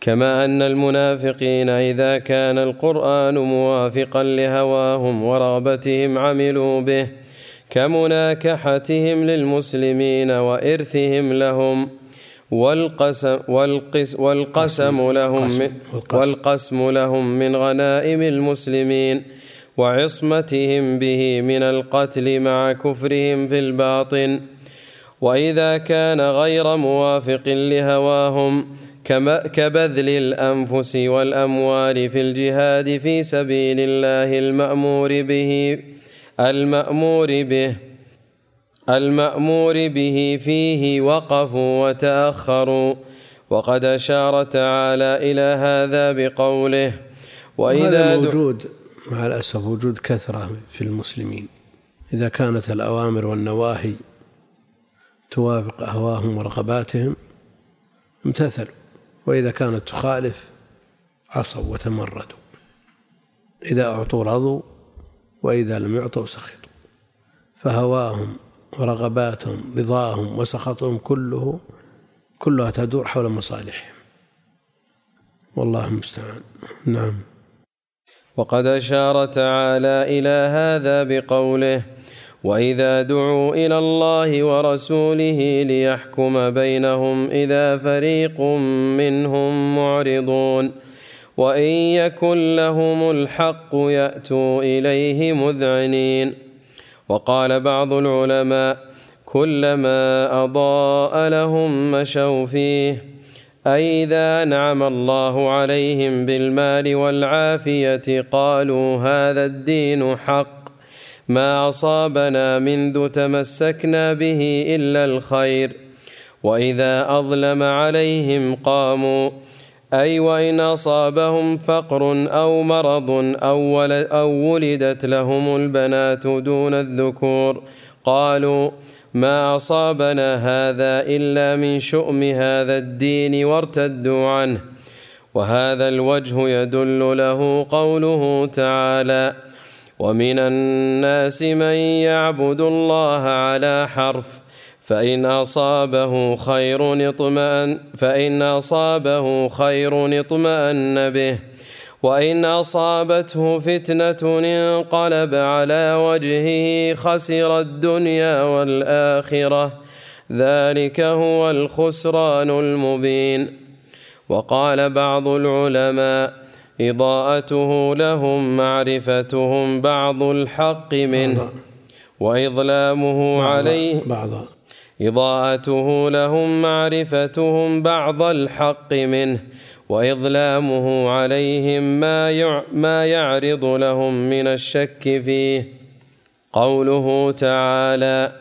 كما أن المنافقين إذا كان القرآن موافقا لهواهم ورغبتهم عملوا به كمناكحتهم للمسلمين وإرثهم لهم. والقسم, والقس والقسم لهم من والقسم. لهم من غنائم المسلمين وعصمتهم به من القتل مع كفرهم في الباطن. وإذا كان غير موافق لهواهم كبذل الأنفس والأموال في الجهاد في سبيل الله المأمور به المأمور به. المأمور به فيه وقفوا وتأخروا. وقد أشار تعالى إلى هذا بقوله وإذا موجود مع الأسف وجود كثرة في المسلمين. إذا كانت الأوامر والنواهي توافق أهواهم ورغباتهم امتثلوا. وإذا كانت تخالف عصوا وتمردوا. إذا أعطوا رضوا وإذا لم يعطوا سخطوا. فهواهم ورغباتهم رضاهم وسخطهم كله كلها تدور حول مصالحهم. والله المستعان. نعم. وقد أشار تعالى إلى هذا بقوله وإذا دعوا إلى الله ورسوله ليحكم بينهم إذا فريق منهم معرضون. وإن يكن لهم الحق يأتوا إليه مذعنين. وقال بعض العلماء كلما أضاء لهم مشوا فيه أي إذا انعم الله عليهم بالمال والعافية قالوا هذا الدين حق ما أصابنا منذ تمسكنا به إلا الخير وإذا أظلم عليهم قاموا أي وإن أصابهم فقر أو مرض أو, أو ولدت لهم البنات دون الذكور. قالوا ما أصابنا هذا إلا من شؤم هذا الدين وارتدوا عنه. وهذا الوجه يدل له قوله تعالى ومن الناس من يعبد الله على حرف فإن أصابه خير اطمأن فإن أصابه خير اطمأن به. وإن أصابته فتنة انقلب على وجهه خسر الدنيا والآخرة. ذلك هو الخسران المبين. وقال بعض العلماء إضاءته لهم معرفتهم بعض الحق منه. وإظلامه عليه بعض إضاءته لهم معرفتهم بعض الحق منه وإظلامه عليهم ما ما يعرض لهم من الشك فيه قوله تعالى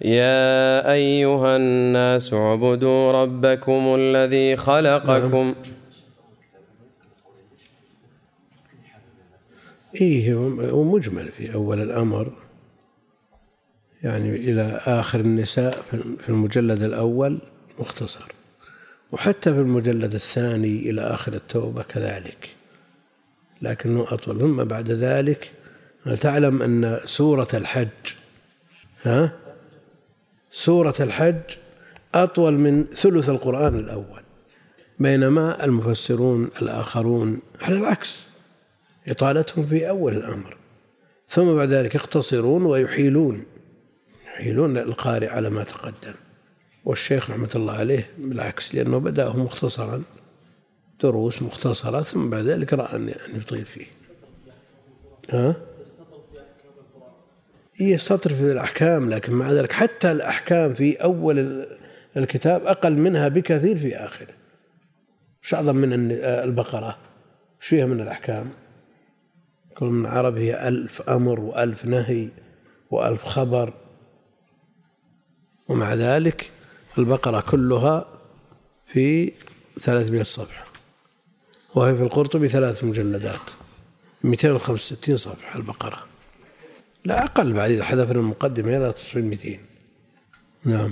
يا أيها الناس اعبدوا ربكم الذي خلقكم. إيه هو مجمل في أول الأمر يعني إلى آخر النساء في المجلد الأول مختصر. وحتى في المجلد الثاني إلى آخر التوبة كذلك. لكنه أطول. ثم بعد ذلك هل تعلم أن سورة الحج ها؟ سورة الحج أطول من ثلث القرآن الأول بينما المفسرون الآخرون على العكس إطالتهم في أول الأمر. ثم بعد ذلك يقتصرون ويحيلون. يحيلون القارئ على ما تقدم. والشيخ رحمة الله عليه بالعكس لأنه بدأه مختصرا دروس مختصرة ثم بعد ذلك رأى أن يطيل فيه. ها؟ يستطر في الأحكام لكن مع ذلك حتى الأحكام في أول الكتاب أقل منها بكثير في آخره مش أعظم من البقرة إيش فيها من الأحكام. كل من عرب هي ألف أمر وألف نهي وألف خبر. ومع ذلك البقرة كلها في ثلاثمائة صفحة. وهي في القرطبي ثلاث مجلدات 265 صفحة البقرة. لا أقل بعد إذا حذفنا المقدمة لا تصل 200 نعم.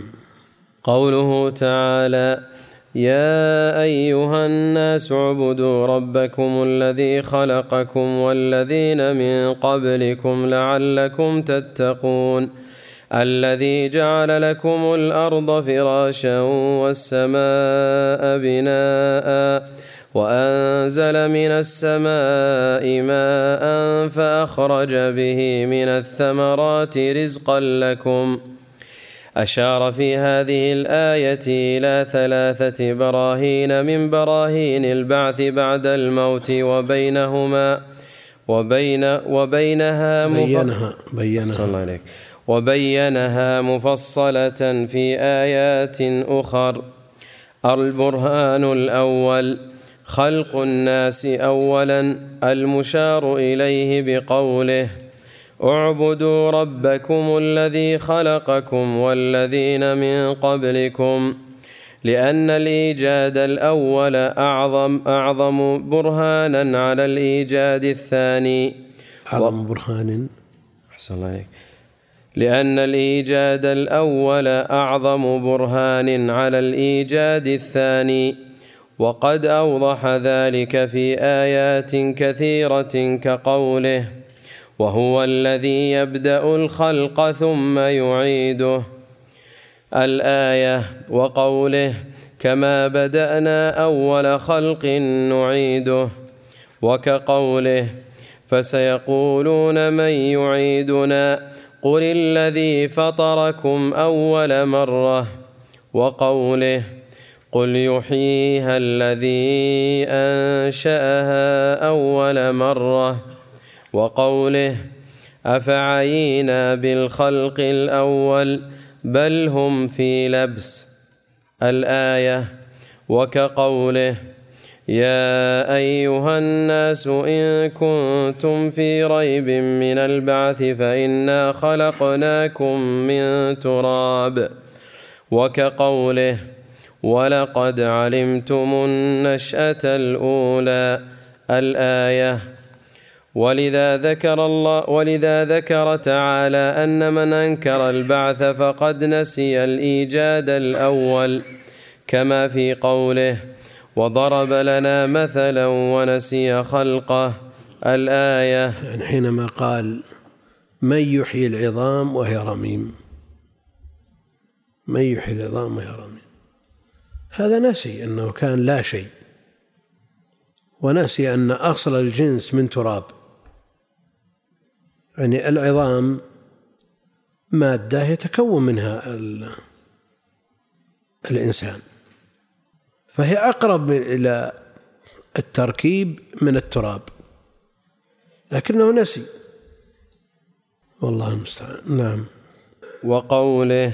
قوله تعالى يا أيها الناس اعبدوا ربكم الذي خلقكم والذين من قبلكم لعلكم تتقون. الذي جعل لكم الأرض فراشا والسماء بناء وأنزل من السماء ماء فأخرج به من الثمرات رزقا لكم. أشار في هذه الآية إلى ثلاثة براهين من براهين البعث بعد الموت وبينهما وبين وبينها بينها بينها. صلى الله عليك. وبينها مفصلة في آيات أخر. البرهان الأول خلق الناس أولا المشار إليه بقوله اعبدوا ربكم الذي خلقكم والذين من قبلكم لأن الإيجاد الأول أعظم أعظم برهانا على الإيجاد الثاني. أعظم برهان أحسن الله عليك. لأن الإيجاد الأول أعظم برهان على الإيجاد الثاني وقد أوضح ذلك في آيات كثيرة كقوله وهو الذي يبدأ الخلق ثم يعيده الآية وقوله كما بدأنا أول خلق نعيده وكقوله فسيقولون من يعيدنا قل الذي فطركم اول مره وقوله قل يحييها الذي انشاها اول مره وقوله افعينا بالخلق الأول بل هم في لبس الايه وكقوله يا أيها الناس إن كنتم في ريب من البعث فإنا خلقناكم من تراب وكقوله ولقد علمتم النشأة الأولى الآية ولذا ذكر الله ولذا ذكر تعالى أن من أنكر البعث فقد نسي الإيجاد الأول كما في قوله وضرب لنا مثلا ونسي خلقه. الآية يعني حينما قال من يحيي العظام وهي رميم من يحيي العظام وهي رميم هذا نسي أنه كان لا شيء ونسي أن أصل الجنس من تراب. يعني العظام مادة يتكون منها الإنسان. فهي أقرب إلى التركيب من التراب. لكنه نسي. والله المستعان. نعم. وقوله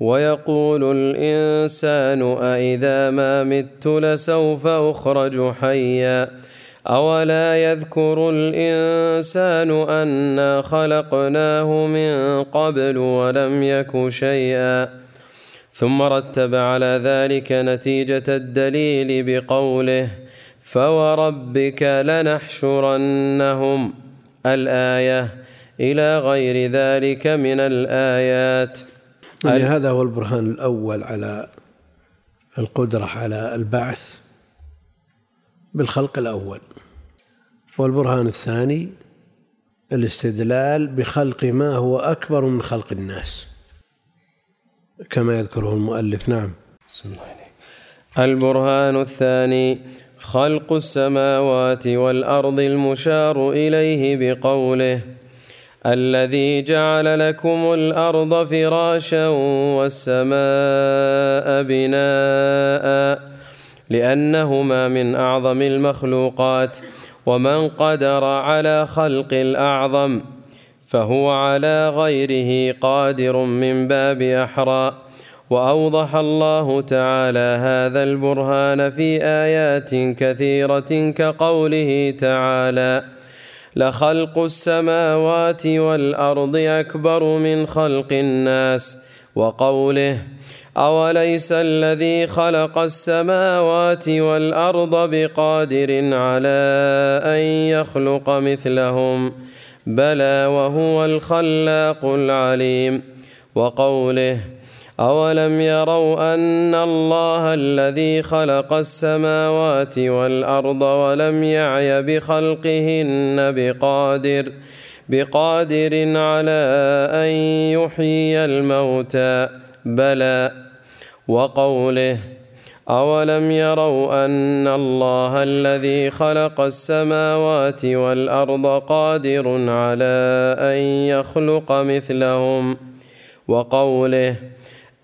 ويقول الإنسان أإذا ما مت لسوف أخرج حيا. أولا يذكر الإنسان أنا خلقناه من قبل ولم يك شيئا. ثم رتب على ذلك نتيجة الدليل بقوله فوربك لنحشرنهم الآية إلى غير ذلك من الآيات. يعني هذا هو البرهان الأول على القدرة على البعث بالخلق الأول. والبرهان الثاني الاستدلال بخلق ما هو أكبر من خلق الناس. كما يذكره المؤلف. نعم. البرهان الثاني خلق السماوات والأرض المشار إليه بقوله الذي جعل لكم الأرض فراشا والسماء بناء لأنهما من أعظم المخلوقات ومن قدر على خلق الأعظم فهو على غيره قادر من باب أحرى. وأوضح الله تعالى هذا البرهان في آيات كثيرة كقوله تعالى لخلق السماوات والأرض أكبر من خلق الناس. وقوله أوليس الذي خلق السماوات والأرض بقادر على أن يخلق مثلهم؟ بلى وهو الخلاق العليم. وقوله أولم يروا أن الله الذي خلق السماوات والأرض ولم يعي بخلقهن بقادر بقادر على أن يحيي الموتى. بلى. وقوله أولم يروا أن الله الذي خلق السماوات والأرض قادر على أن يخلق مثلهم وقوله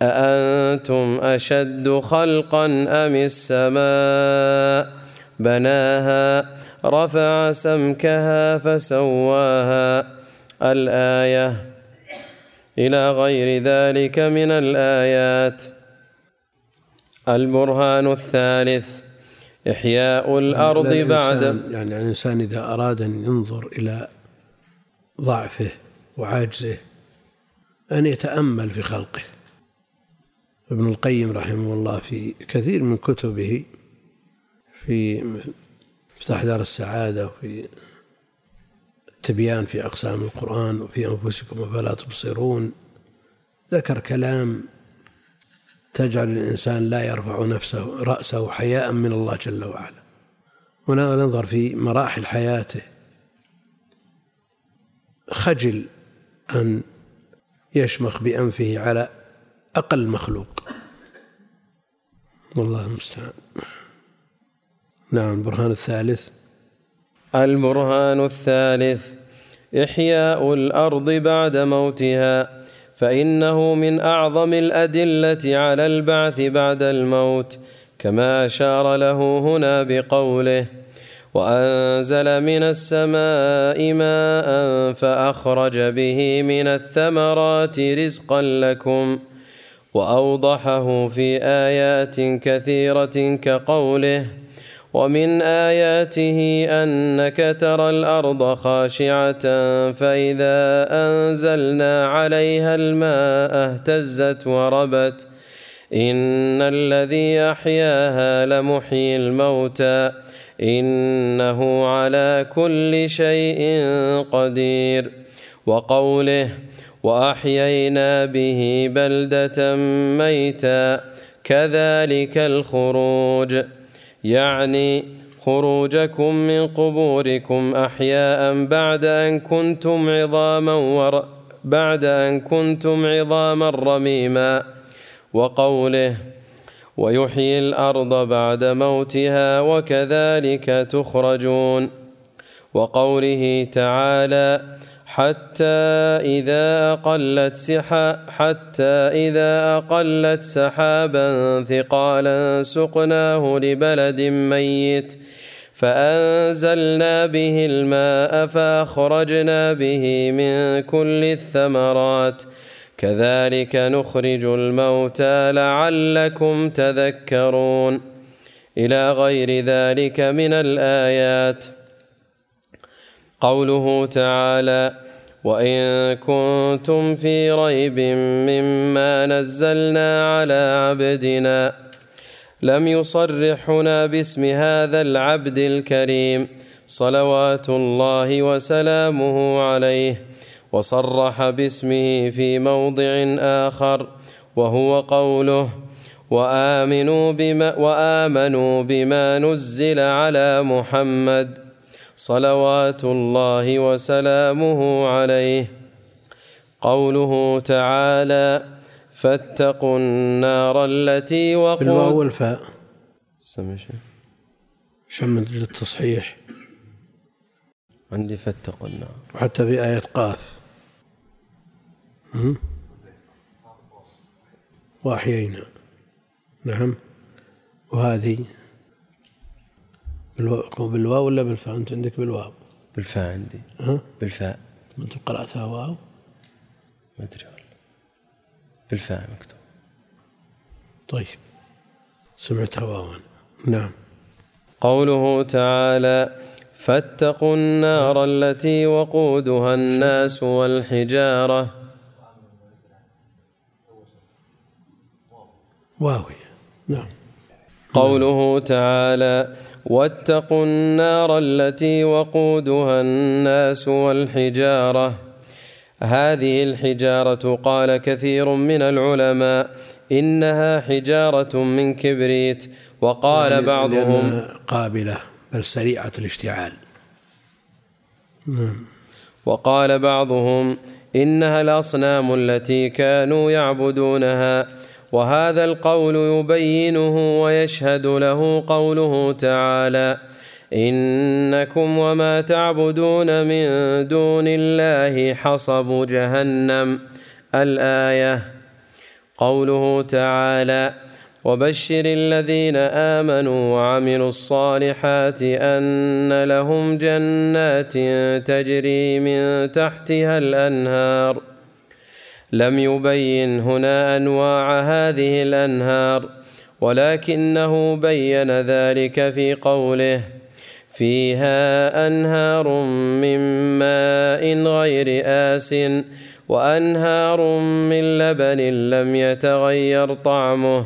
أأنتم أشد خلقا أم السماء بناها رفع سمكها فسواها الآية إلى غير ذلك من الآيات البرهان الثالث إحياء الأرض يعني بعد. يعني الإنسان إذا أراد أن ينظر إلى ضعفه وعاجزه أن يتأمل في خلقه. ابن القيم رحمه الله في كثير من كتبه في مفتاح دار السعادة وفي التبيان في أقسام القرآن وفي أنفسكم أفلا تبصرون ذكر كلام تجعل الإنسان لا يرفع نفسه رأسه حياء من الله جل وعلا. هنا ننظر في مراحل حياته. خجل أن يشمخ بأنفه على أقل مخلوق. والله المستعان. نعم البرهان الثالث. البرهان الثالث إحياء الأرض بعد موتها. فإنه من أعظم الأدلة على البعث بعد الموت كما أشار له هنا بقوله وأنزل من السماء ماء فأخرج به من الثمرات رزقا لكم وأوضحه في آيات كثيرة كقوله ومن آياته أنك ترى الأرض خاشعة فإذا أنزلنا عليها الماء اهتزت وربت إن الذي أحياها لمحيي الموتى إنه على كل شيء قدير وقوله وأحيينا به بلدة ميتا كذلك الخروج يعني خروجكم من قبوركم أحياء بعد أن كنتم عظاما ور بعد أن كنتم عظاما رميما. وقوله ويحيي الأرض بعد موتها وكذلك تخرجون. وقوله تعالى حتى إذا أقلت سحا حتى إذا أقلت سحابا ثقالا سقناه لبلد ميت فأنزلنا به الماء فأخرجنا به من كل الثمرات. كذلك نخرج الموتى لعلكم تذكرون. إلى غير ذلك من الآيات. قوله تعالى وإن كنتم في ريب مما نزلنا على عبدنا لم يصرح هنا باسم هذا العبد الكريم صلوات الله وسلامه عليه وصرح باسمه في موضع آخر وهو قوله وآمنوا بما, وآمنوا بما نزل على محمد صلوات الله وسلامه عليه. قوله تعالى فاتقوا النار التي وقود. بالواو والفاء. سمع شيء؟ شم التصحيح. عندي فاتقوا النار. وحتى في آية قاف. وأحيينا. نعم. وهذه بالواو ولا بالفاء؟ أنت عندك بالواو. بالفاء عندي. ها؟ بالفاء. أنت قرأتها واو؟ ما أدري والله. بالفاء مكتوب. طيب. سمعتها واو نعم. قوله تعالى فاتقوا النار التي وقودها الناس والحجارة. واوية نعم. قوله تعالى واتقوا النار التي وقودها الناس والحجارة. هذه الحجارة قال كثير من العلماء إنها حجارة من كبريت وقال بعضهم قابلة بل سريعة الاشتعال. نعم. وقال بعضهم إنها الأصنام التي كانوا يعبدونها وهذا القول يبينه ويشهد له قوله تعالى إنكم وما تعبدون من دون الله حصب جهنم. الآية قوله تعالى وبشر الذين آمنوا وعملوا الصالحات أن لهم جنات تجري من تحتها الأنهار. لم يبين هنا أنواع هذه الأنهار ولكنه بين ذلك في قوله فيها أنهار من ماء غير آس وأنهار من لبن لم يتغير طعمه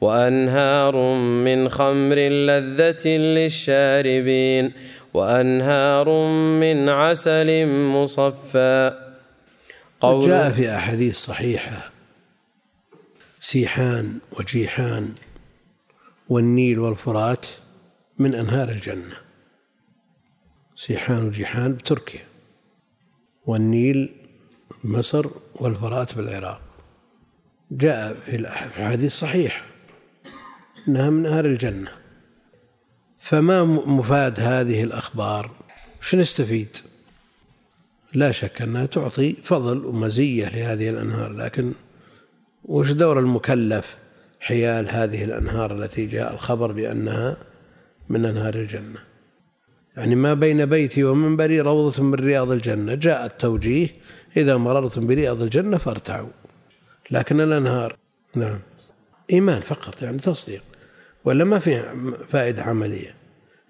وأنهار من خمر لذة للشاربين وأنهار من عسل مصفى. قول جاء في أحاديث صحيحة سيحان وجيحان والنيل والفرات من أنهار الجنة. سيحان وجيحان بتركيا والنيل مصر والفرات بالعراق. جاء في الحديث صحيح إنها من أهل الجنة. فما مفاد هذه الأخبار؟ شو نستفيد لا شك أنها تعطي فضل ومزية لهذه الأنهار لكن وش دور المكلف حيال هذه الأنهار التي جاء الخبر بأنها من أنهار الجنة؟ يعني ما بين بيتي ومنبري روضة من رياض الجنة. جاء التوجيه إذا مررتم برياض الجنة فارتعوا. لكن الأنهار نعم. إيمان فقط يعني تصديق. ولا ما في فائدة عملية؟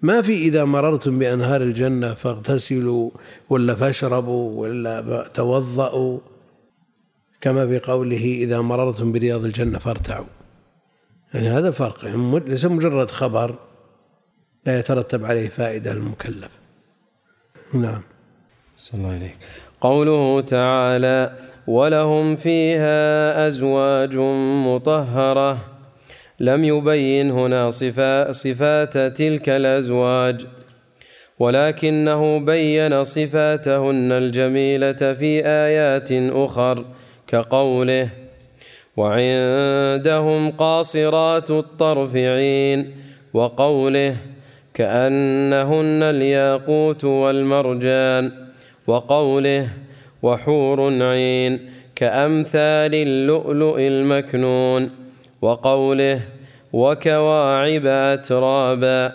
ما في إذا مررتم بأنهار الجنة فاغتسلوا ولا فاشربوا ولا توضأوا. كما في قوله إذا مررتم برياض الجنة فارتعوا. يعني هذا فرق. يعني ليس مجرد خبر لا يترتب عليه فائدة للمكلف نعم. صلى الله عليك قوله تعالى ولهم فيها أزواج مطهرة لم يبين هنا صفا صفات تلك الأزواج ولكنه بين صفاتهن الجميلة في آيات أخر كقوله وعندهم قاصرات الطرف عين وقوله كأنهن الياقوت والمرجان وقوله وحور عين كأمثال اللؤلؤ المكنون وقوله وكواعب أترابا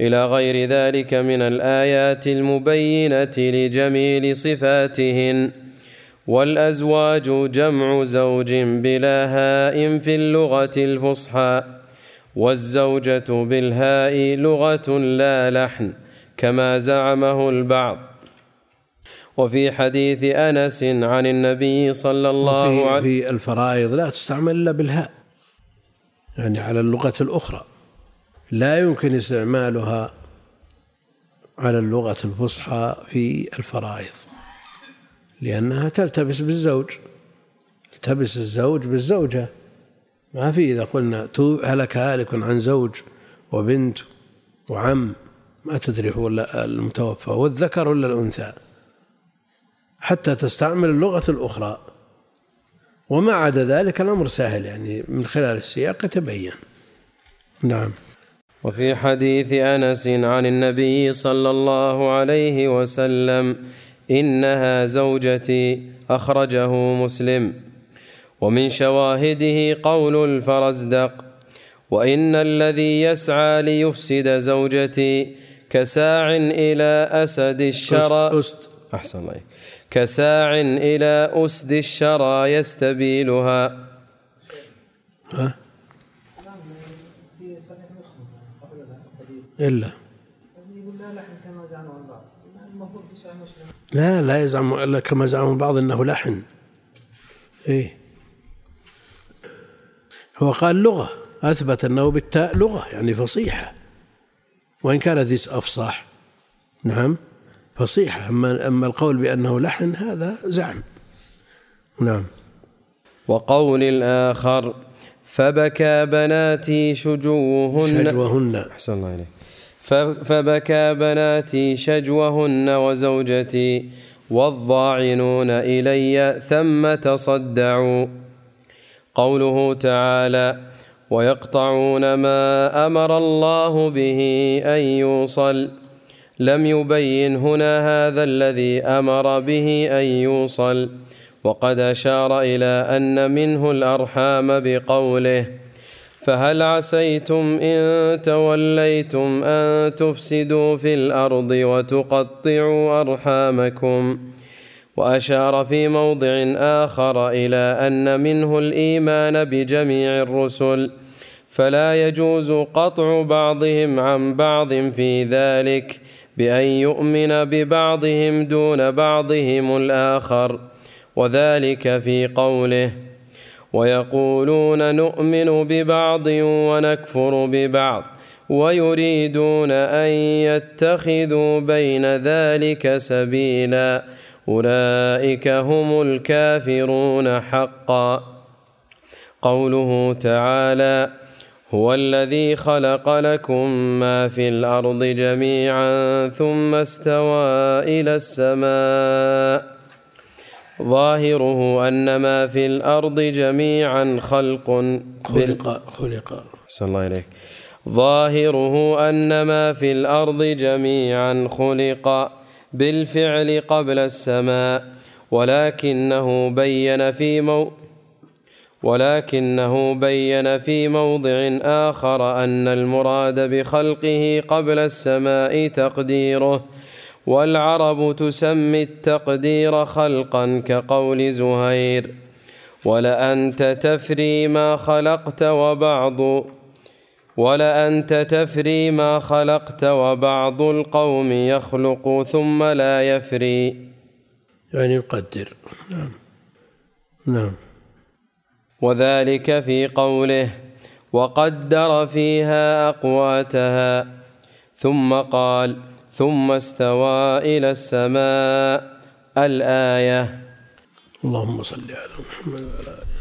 إلى غير ذلك من الآيات المبينة لجميل صفاتهن والأزواج جمع زوج بلا هاء في اللغة الفصحى والزوجة بالهاء لغة لا لحن كما زعمه البعض وفي حديث أنس عن النبي صلى الله عليه في الفرائض لا تستعمل إلا بالهاء. يعني على اللغة الأخرى. لا يمكن استعمالها على اللغة الفصحى في الفرائض لأنها تلتبس بالزوج تلتبس الزوج بالزوجة. ما في إذا قلنا هلك هالك عن زوج وبنت وعم ما تدري هو المتوفى والذكر ولا الأنثى. حتى تستعمل اللغة الأخرى. وما عدا ذلك الأمر سهل يعني من خلال السياق يتبين. نعم. وفي حديث أنس عن النبي صلى الله عليه وسلم إنها زوجتي أخرجه مسلم. ومن شواهده قول الفرزدق وإن الذي يسعى ليفسد زوجتي كساع إلى أسد الشرى. أحسن الله كساع إلى أسد الشرى يستبيلها. ها؟ إلا. لا لا يزعم إلا كما زعم البعض أنه لحن. إيه. هو قال لغة. أثبت أنه بالتاء لغة يعني فصيحة. وإن كانت أفصاح. نعم. فصيحة. أما أما القول بأنه لحن هذا زعم. نعم. وقول الآخر فبكى بناتي شجوهن. شجوهن. أحسن الله إليك. فبكى بناتي شجوهن وزوجتي والضاعنون إلي ثم تصدعوا. قوله تعالى ويقطعون ما أمر الله به أن يوصل. لم يبين هنا هذا الذي أمر به أن يوصل وقد أشار إلى أن منه الأرحام بقوله فهل عسيتم إن توليتم أن تفسدوا في الأرض وتقطعوا أرحامكم؟ وأشار في موضع آخر إلى أن منه الإيمان بجميع الرسل فلا يجوز قطع بعضهم عن بعض في ذلك. بأن يؤمن ببعضهم دون بعضهم الآخر وذلك في قوله ويقولون نؤمن ببعض ونكفر ببعض ويريدون أن يتخذوا بين ذلك سبيلا أولئك هم الكافرون حقا. قوله تعالى هو الذي خلق لكم ما في الأرض جميعا ثم استوى إلى السماء. ظاهره أن ما في الأرض جميعا خلق خلق خلق. صلى الله إليك ظاهره أن ما في الأرض جميعا خلق بالفعل قبل السماء ولكنه بين في مو ولكنه بين في موضع آخر أن المراد بخلقه قبل السماء تقديره والعرب تسمي التقدير خلقا كقول زهير. ولأنت تفري ما خلقت وبعض ولأنت تفري ما خلقت وبعض القوم يخلق ثم لا يفري. يعني يقدر. نعم. نعم. وذلك في قوله وقدر فيها أقواتها ثم قال ثم استوى إلى السماء الآية. اللهم صل على محمد وعلى آله